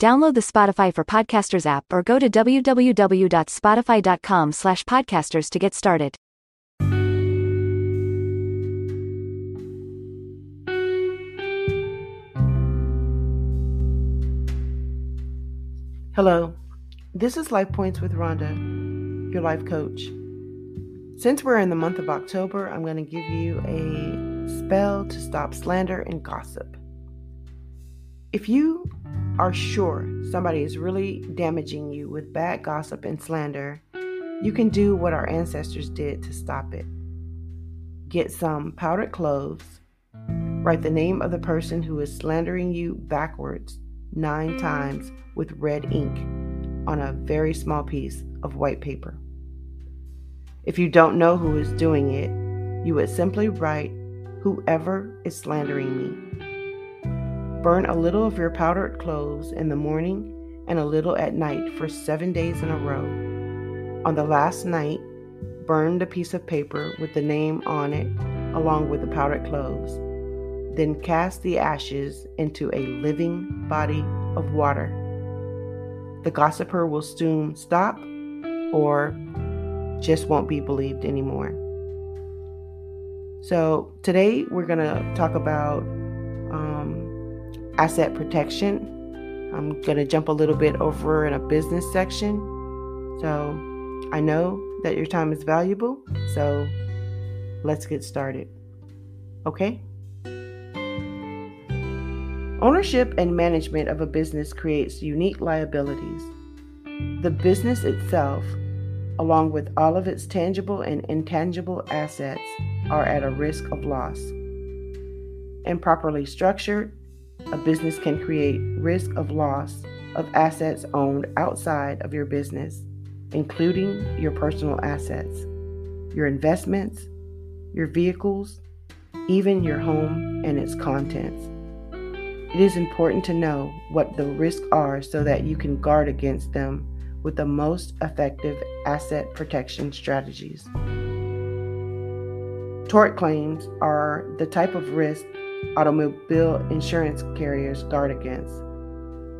Download the Spotify for Podcasters app or go to www.spotify.com slash podcasters to get started. Hello, this is Life Points with Ronda, your life coach. Since we're in the month of October, I'm going to give you a spell to stop slander and gossip. If you are sure somebody is really damaging you with bad gossip and slander, you can do what our ancestors did to stop it. Get some powdered cloves, write the name of the person who is slandering you backwards nine times with red ink on a very small piece of white paper. If you don't know who is doing it, you would simply write, Whoever is slandering me. Burn a little of your powdered cloves in the morning and a little at night for seven days in a row. On the last night, burn the piece of paper with the name on it along with the powdered cloves. Then cast the ashes into a living body of water. The gossiper will soon stop or just won't be believed anymore. So, today we're going to talk about asset protection. I'm going to jump a little bit over in a business section. So, I know that your time is valuable. So, let's get started. Okay? Ownership and management of a business creates unique liabilities. The business itself along with all of its tangible and intangible assets, are at a risk of loss. Improperly structured, a business can create risk of loss of assets owned outside of your business, including your personal assets, your investments, your vehicles, even your home and its contents. It is important to know what the risks are so that you can guard against them with the most effective asset protection strategies. Tort claims are the type of risk automobile insurance carriers guard against.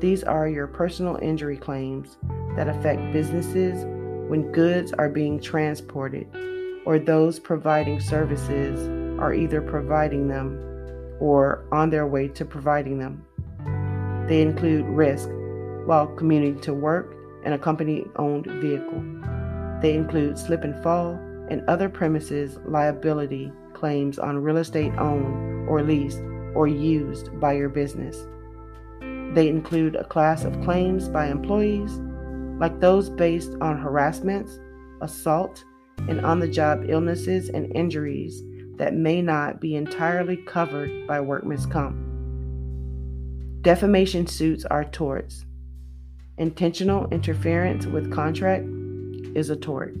These are your personal injury claims that affect businesses when goods are being transported or those providing services are either providing them or on their way to providing them. They include risk while commuting to work and a company owned vehicle. They include slip and fall and other premises liability claims on real estate owned or leased or used by your business. They include a class of claims by employees, like those based on harassments, assault, and on the job illnesses and injuries that may not be entirely covered by workman's comp. Defamation suits are torts. Intentional interference with contract is a tort.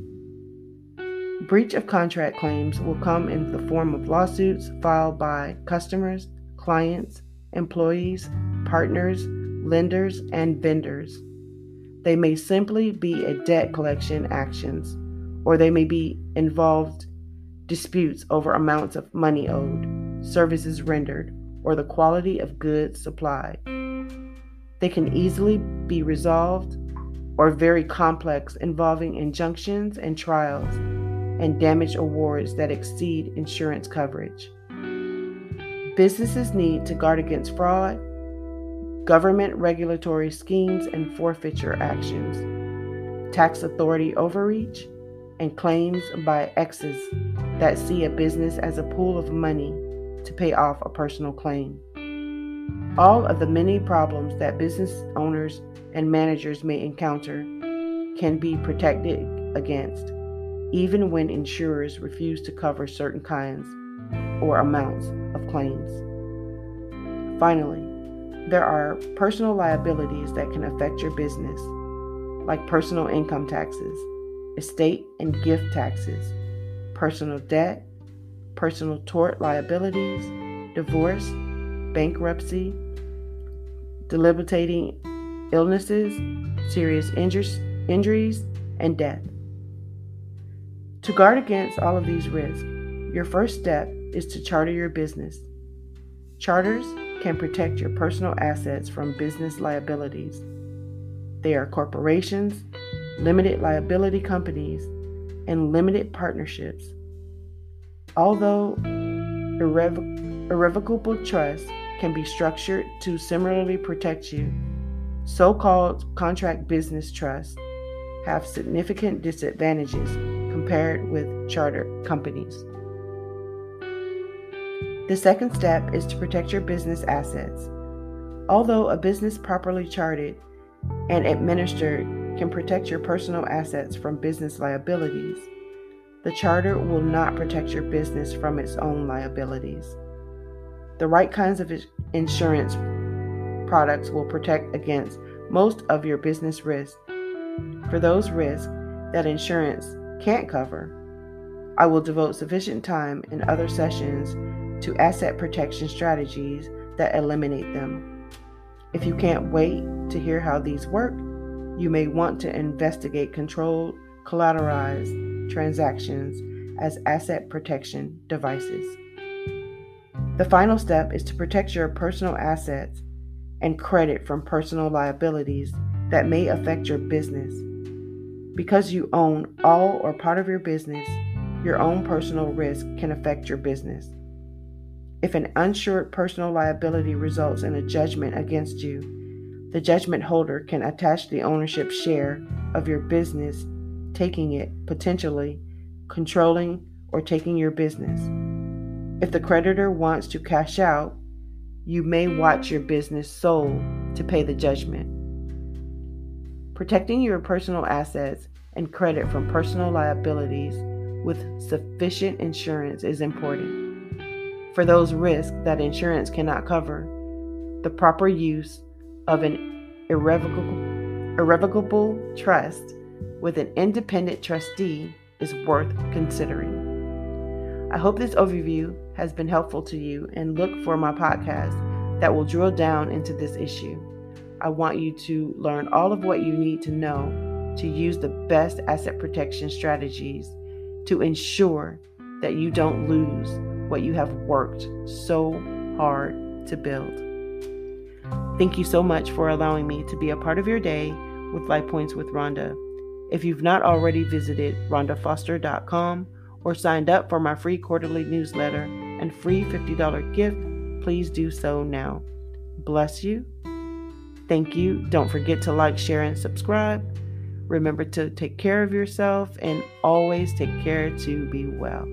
Breach of contract claims will come in the form of lawsuits filed by customers, clients, employees, partners, lenders, and vendors. They may simply be a debt collection actions, or they may be involved disputes over amounts of money owed, services rendered, or the quality of goods supplied. They can easily be resolved or very complex, involving injunctions and trials and damage awards that exceed insurance coverage. Businesses need to guard against fraud, government regulatory schemes and forfeiture actions, tax authority overreach, and claims by exes that see a business as a pool of money to pay off a personal claim. All of the many problems that business owners and managers may encounter can be protected against, even when insurers refuse to cover certain kinds or amounts of claims. Finally, there are personal liabilities that can affect your business. like personal income taxes, estate and gift taxes, personal debt, personal tort liabilities, divorce, bankruptcy, debilitating illnesses, serious injuries, and death. To guard against all of these risks, your first step is to charter your business. Charters can protect your personal assets from business liabilities. They are corporations, limited liability companies, and limited partnerships. Although irrev- irrevocable trusts can be structured to similarly protect you, so called contract business trusts have significant disadvantages compared with charter companies. The second step is to protect your business assets. Although a business properly chartered and administered can protect your personal assets from business liabilities, the charter will not protect your business from its own liabilities. The right kinds of insurance products will protect against most of your business risks. For those risks that insurance can't cover, I will devote sufficient time in other sessions to asset protection strategies that eliminate them. If you can't wait to hear how these work, you may want to investigate controlled, collateralized transactions as asset protection devices. The final step is to protect your personal assets and credit from personal liabilities that may affect your business. Because you own all or part of your business, your own personal risk can affect your business. If an uninsured personal liability results in a judgment against you, the judgment holder can attach the ownership share of your business, taking it, potentially, controlling, or taking your business. If the creditor wants to cash out, you may watch your business sold to pay the judgment. Protecting your personal assets and credit from personal liabilities with sufficient insurance is important for those risks that insurance cannot cover, the proper use of an irrevocable, irrevocable trust with an independent trustee is worth considering. I hope this overview has been helpful to you and look for my podcast that will drill down into this issue. I want you to learn all of what you need to know to use the best asset protection strategies to ensure that you don't lose what you have worked so hard to build. Thank you so much for allowing me to be a part of your day with Life Points with Ronda. If you've not already visited rhondafoster.com or signed up for my free quarterly newsletter and free $50 gift, please do so now. Bless you. Thank you. Don't forget to like, share, and subscribe. Remember to take care of yourself and always take care to be well.